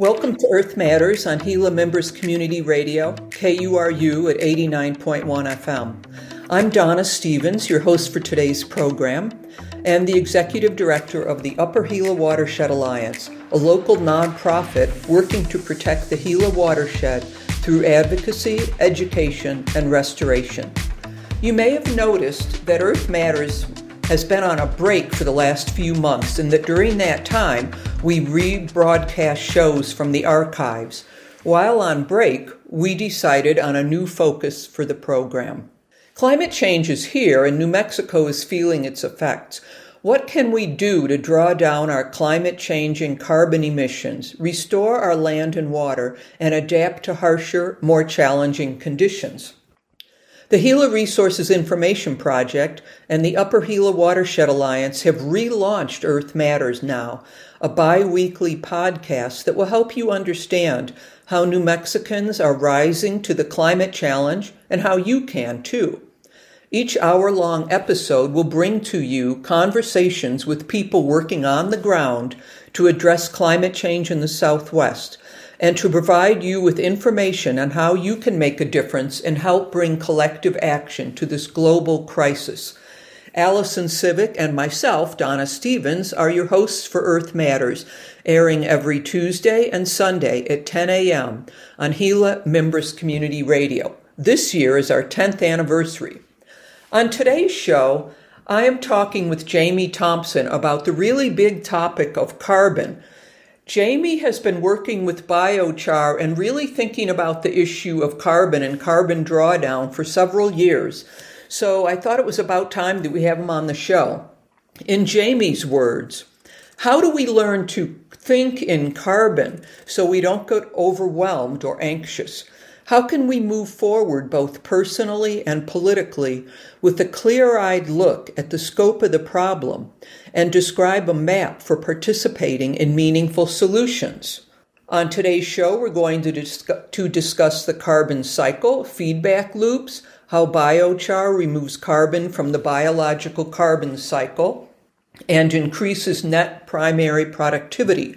Welcome to Earth Matters on Gila Mimbres Community Radio, KURU at 89.1 FM. I'm Donna Stevens, your host for today's program, and the Executive Director of the Upper Gila Watershed Alliance, a local nonprofit working to protect the Gila watershed through advocacy, education, and restoration. You may have noticed that Earth Matters has been on a break for the last few months, and that during that time we rebroadcast shows from the archives. While on break, we decided on a new focus for the program. Climate change is here, and New Mexico is feeling its effects. What can we do to draw down our climate changing carbon emissions, restore our land and water, and adapt to harsher, more challenging conditions? The Gila Resources Information Project and the Upper Gila Watershed Alliance have relaunched Earth Matters Now, a bi weekly podcast that will help you understand how New Mexicans are rising to the climate challenge and how you can too. Each hour long episode will bring to you conversations with people working on the ground to address climate change in the Southwest and to provide you with information on how you can make a difference and help bring collective action to this global crisis. Allyson Siwik and myself, Donna Stevens, are your hosts for Earth Matters, airing every Tuesday and Sunday at 10 a.m. on Gila Mimbres Community Radio. This year is our 10th anniversary. On today's show, I am talking with Jamie Thomson about the really big topic of carbon Jamie has been working with biochar and really thinking about the issue of carbon and carbon drawdown for several years. So I thought it was about time that we have him on the show. In Jamie's words, how do we learn to think in carbon so we don't get overwhelmed or anxious? How can we move forward both personally and politically with a clear eyed look at the scope of the problem and describe a map for participating in meaningful solutions? On today's show, we're going to, discuss, to discuss the carbon cycle, feedback loops, how biochar removes carbon from the biological carbon cycle, and increases net primary productivity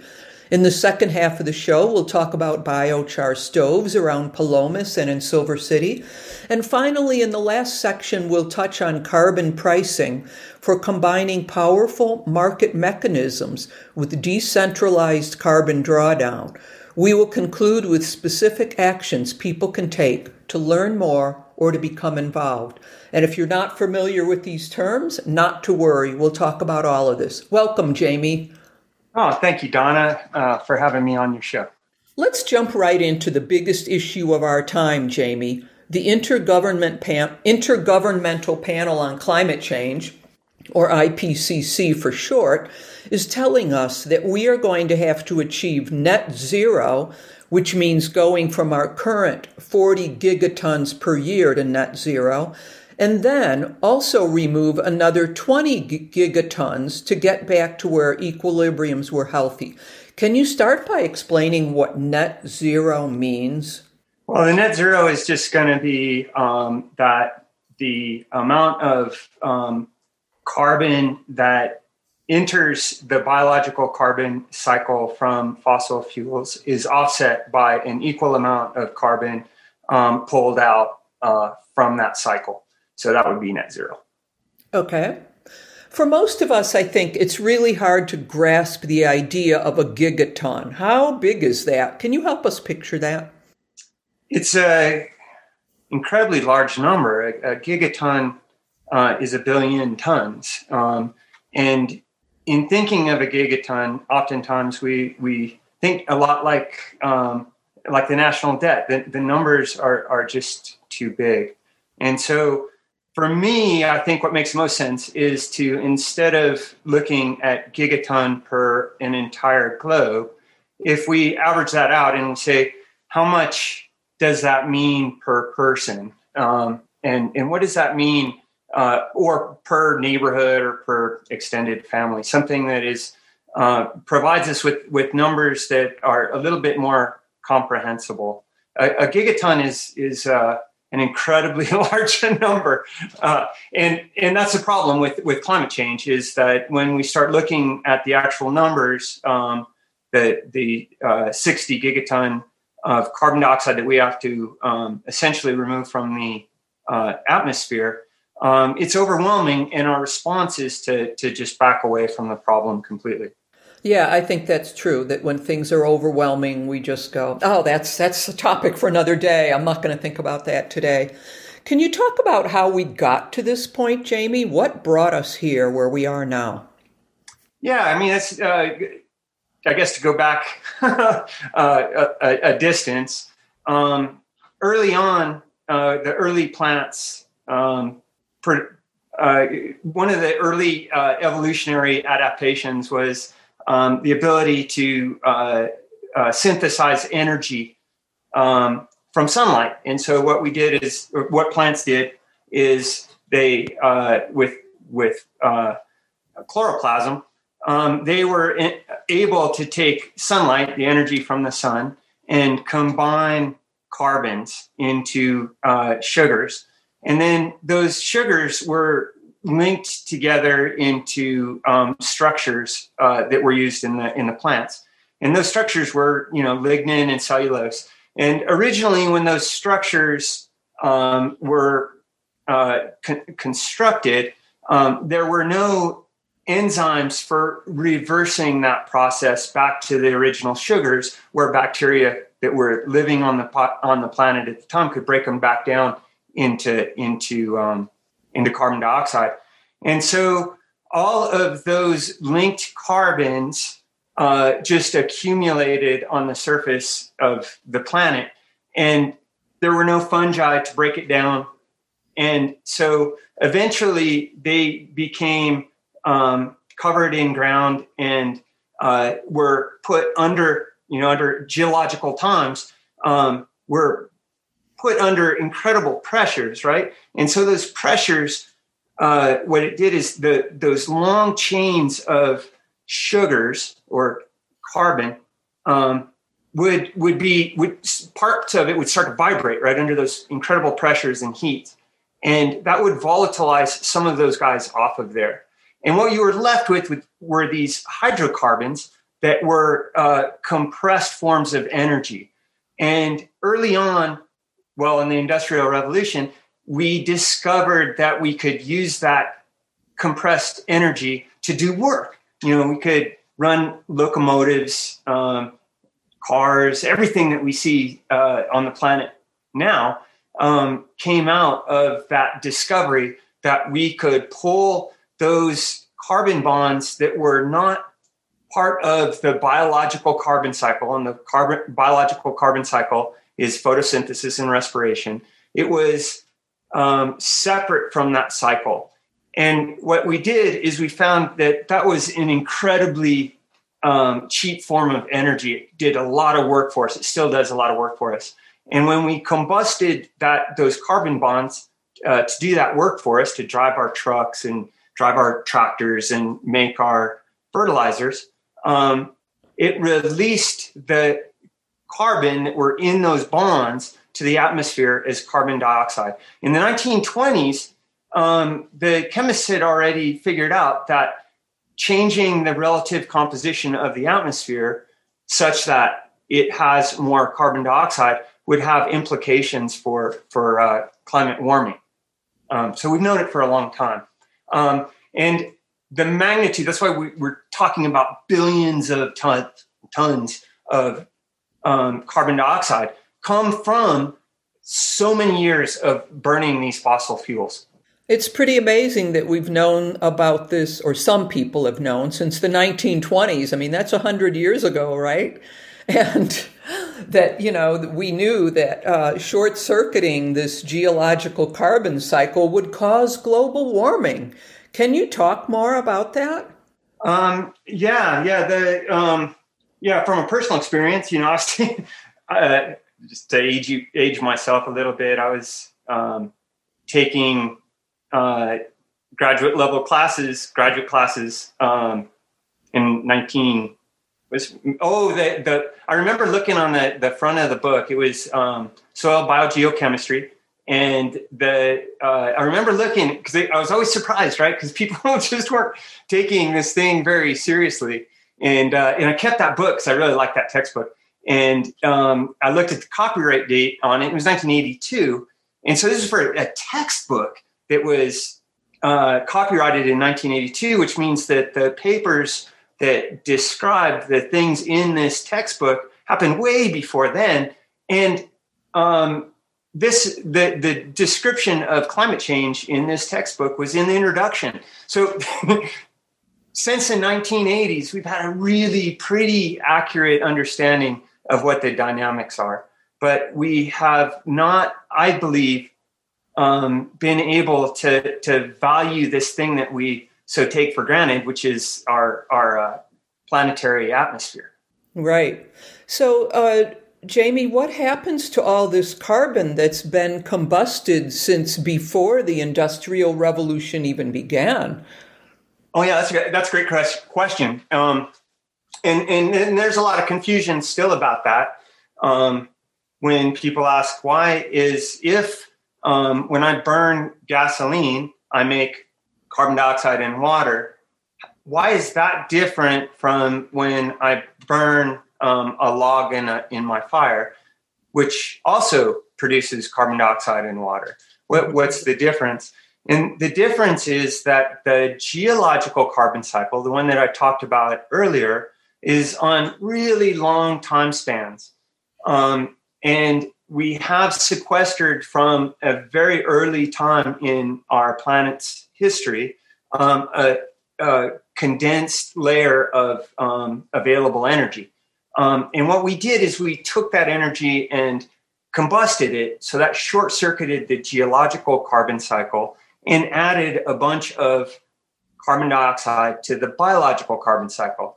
in the second half of the show, we'll talk about biochar stoves around Palomas and in Silver City. And finally, in the last section, we'll touch on carbon pricing for combining powerful market mechanisms with decentralized carbon drawdown. We will conclude with specific actions people can take to learn more or to become involved. And if you're not familiar with these terms, not to worry. We'll talk about all of this. Welcome, Jamie. Oh, thank you, Donna, uh, for having me on your show. Let's jump right into the biggest issue of our time, Jamie the Intergovernment Pan- Intergovernmental Panel on Climate Change, or IPCC for short, is telling us that we are going to have to achieve net zero, which means going from our current 40 gigatons per year to net zero, and then also remove another 20 gigatons to get back to where equilibriums were healthy. Can you start by explaining what net zero means? Well, the net zero is just going to be um, that the amount of um, carbon that enters the biological carbon cycle from fossil fuels is offset by an equal amount of carbon um, pulled out uh, from that cycle. So that would be net zero. Okay. For most of us, I think it's really hard to grasp the idea of a gigaton. How big is that? Can you help us picture that? It's a incredibly large number. A, a gigaton uh, is a billion tons, um, and in thinking of a gigaton, oftentimes we we think a lot like um, like the national debt. The, the numbers are are just too big, and so for me, I think what makes most sense is to instead of looking at gigaton per an entire globe, if we average that out and say, how much does that mean per person? Um, and, and what does that mean, uh, or per neighborhood or per extended family? Something that is uh, provides us with, with numbers that are a little bit more comprehensible. A, a gigaton is is uh, an incredibly large number. Uh, and, and that's the problem with, with climate change is that when we start looking at the actual numbers, um, the the uh, 60 gigaton of carbon dioxide that we have to um, essentially remove from the uh, atmosphere, um, it's overwhelming, and our response is to to just back away from the problem completely. Yeah, I think that's true. That when things are overwhelming, we just go, "Oh, that's that's a topic for another day. I'm not going to think about that today." Can you talk about how we got to this point, Jamie? What brought us here where we are now? Yeah, I mean, it's, uh, I guess to go back uh, a, a, distance, um, early on, uh, the early plants, um, per, uh, one of the early uh, evolutionary adaptations was um, the ability to uh, synthesize energy um, from sunlight. And so what we did is, what plants did is they, uh, with with uh, chloroplasm, um, they were in, able to take sunlight, the energy from the sun, and combine carbons into uh, sugars. And then those sugars were linked together into um, structures uh, that were used in the in the plants. And those structures were, you know, lignin and cellulose. And originally, when those structures um, were uh, con- constructed, um, there were no enzymes for reversing that process back to the original sugars, where bacteria that were living on the pot, on the planet at the time could break them back down into into um, into carbon dioxide. And so all of those linked carbons uh, just accumulated on the surface of the planet. And there were no fungi to break it down. And so eventually they became um, covered in ground and uh, were put under, you know, under geological times, um, were put under incredible pressures, right? And so those pressures, uh, what it did is the those long chains of sugars or carbon um, would would be would parts of it would start to vibrate right under those incredible pressures and heat. And that would volatilize some of those guys off of there. And what you were left with, with were these hydrocarbons that were uh, compressed forms of energy. And early on well in the industrial revolution we discovered that we could use that compressed energy to do work. You know, we could run locomotives, um, cars, everything that we see uh, on the planet now um, came out of that discovery that we could pull those carbon bonds that were not part of the biological carbon cycle and the carbon biological carbon cycle is photosynthesis and respiration it was um, separate from that cycle and what we did is we found that that was an incredibly um, cheap form of energy. It did a lot of work for us. It still does a lot of work for us. And when we combusted that those carbon bonds uh, to do that work for us, to drive our trucks and drive our tractors and make our fertilizers, um, it released the carbon that were in those bonds to the atmosphere as carbon dioxide. In the 1920s, um, the chemists had already figured out that changing the relative composition of the atmosphere such that it has more carbon dioxide would have implications for for uh, climate warming. Um, so we've known it for a long time, um, and the magnitude. That's why we, are talking about billions of ton, tons of um, carbon dioxide come from so many years of burning these fossil fuels. It's pretty amazing that we've known about this, or some people have known, since the 1920s. I mean, that's 100 years ago, right? And that, you know, we knew that uh, short circuiting this geological carbon cycle would cause global warming. Can you talk more about that? Um, yeah, yeah. The, um, yeah, from a personal experience, you know, I was uh, just to age, you, age myself a little bit, I was um, taking uh, graduate level classes, graduate classes um, in 19 was oh the the I remember looking on the the front of the book. It was um, soil biogeochemistry, and the uh, I remember looking because I was always surprised, right? Because people just weren't taking this thing very seriously. And uh, and I kept that book because I really liked that textbook. And um, I looked at the copyright date on it. It was 1982, and so this is for a textbook that was uh, copyrighted in 1982, which means that the papers that describe the things in this textbook happened way before then. And um, this the the description of climate change in this textbook was in the introduction. So since the 1980s, we've had a really pretty accurate understanding of what the dynamics are, but we have not, I believe, um, been able to to value this thing that we so take for granted, which is our our uh, planetary atmosphere. Right. So. Uh Jamie, what happens to all this carbon that's been combusted since before the Industrial Revolution even began? Oh yeah, that's a, that's a great question. Um, and, and, and there's a lot of confusion still about that. Um, when people ask why is if um, when I burn gasoline, I make carbon dioxide and water. Why is that different from when I burn um, a log in, a, in my fire, which also produces carbon dioxide and water. What, what's the difference? And the difference is that the geological carbon cycle, the one that I talked about earlier, is on really long time spans. Um, and we have sequestered from a very early time in our planet's history um, a, a, condensed layer of um, available energy. Um, and what we did is we took that energy and combusted it. So that short circuited the geological carbon cycle and added a bunch of carbon dioxide to the biological carbon cycle.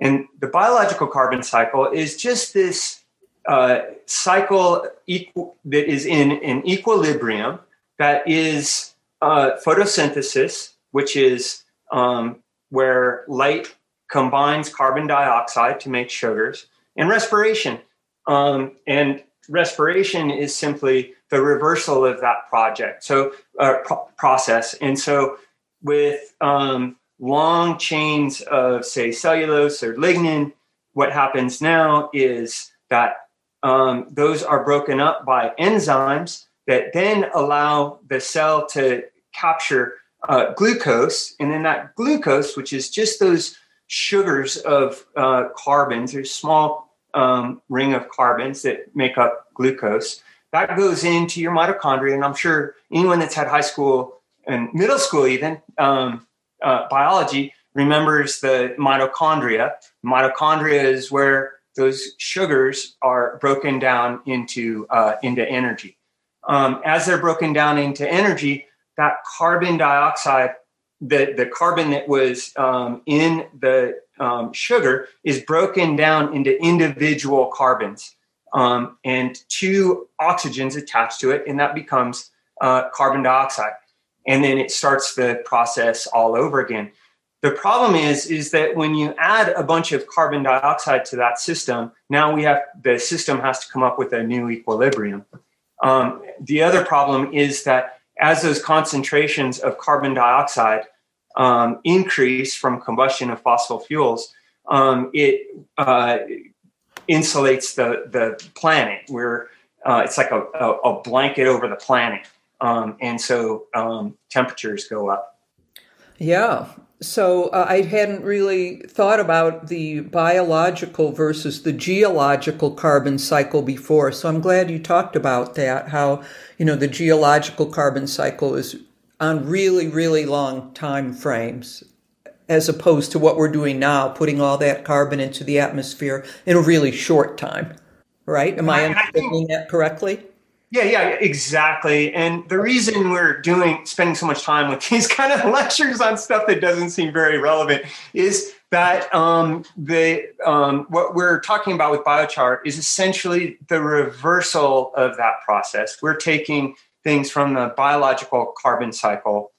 And the biological carbon cycle is just this uh, cycle equal, that is in an equilibrium that is uh, photosynthesis, which is um, where light combines carbon dioxide to make sugars, and respiration. Um, and respiration is simply the reversal of that project, so uh, pro- process. And so, with um, long chains of, say, cellulose or lignin, what happens now is that um, those are broken up by enzymes that then allow the cell to capture uh, glucose, and then that glucose, which is just those sugars of uh, carbons. There's small um, ring of carbons that make up glucose. That goes into your mitochondria, and I'm sure anyone that's had high school and middle school, even um, uh, biology, remembers the mitochondria. Mitochondria is where those sugars are broken down into uh, into energy. Um, as they're broken down into energy, that carbon dioxide the, the carbon that was um, in the um, sugar is broken down into individual carbons um, and two oxygens attached to it, and that becomes uh, carbon dioxide. And then it starts the process all over again. The problem is, is that when you add a bunch of carbon dioxide to that system, now we have the system has to come up with a new equilibrium. Um, the other problem is that as those concentrations of carbon dioxide um, increase from combustion of fossil fuels, um, it uh, insulates the, the planet. Where uh, it's like a, a, a, blanket over the planet. Um, and so um, temperatures go up. Yeah. So uh, I hadn't really thought about the biological versus the geological carbon cycle before. So I'm glad you talked about that. How you know, the geological carbon cycle is on really, really long time frames, as opposed to what we're doing now, putting all that carbon into the atmosphere in a really short time. Right? Am I, I understanding that correctly? Yeah, yeah, exactly. And the reason we're doing spending so much time with these kind of lectures on stuff that doesn't seem very relevant is that um, the um, what we're talking about with biochar is essentially the reversal of that process. We're taking things from the biological carbon cycle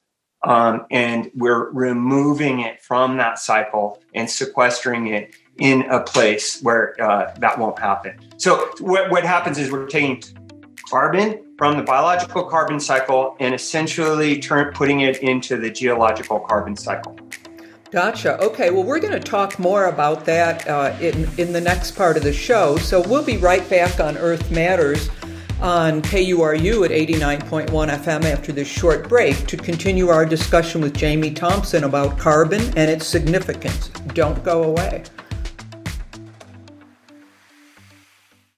um, and we're removing it from that cycle and sequestering it in a place where uh, that won't happen. So what, what happens is we're taking carbon from the biological carbon cycle and essentially turn, putting it into the geological carbon cycle. Gotcha. Okay, well, we're going to talk more about that uh, in, in the next part of the show. So we'll be right back on Earth Matters on KURU at 89.1 FM after this short break to continue our discussion with Jamie Thomson about carbon and its significance. Don't go away.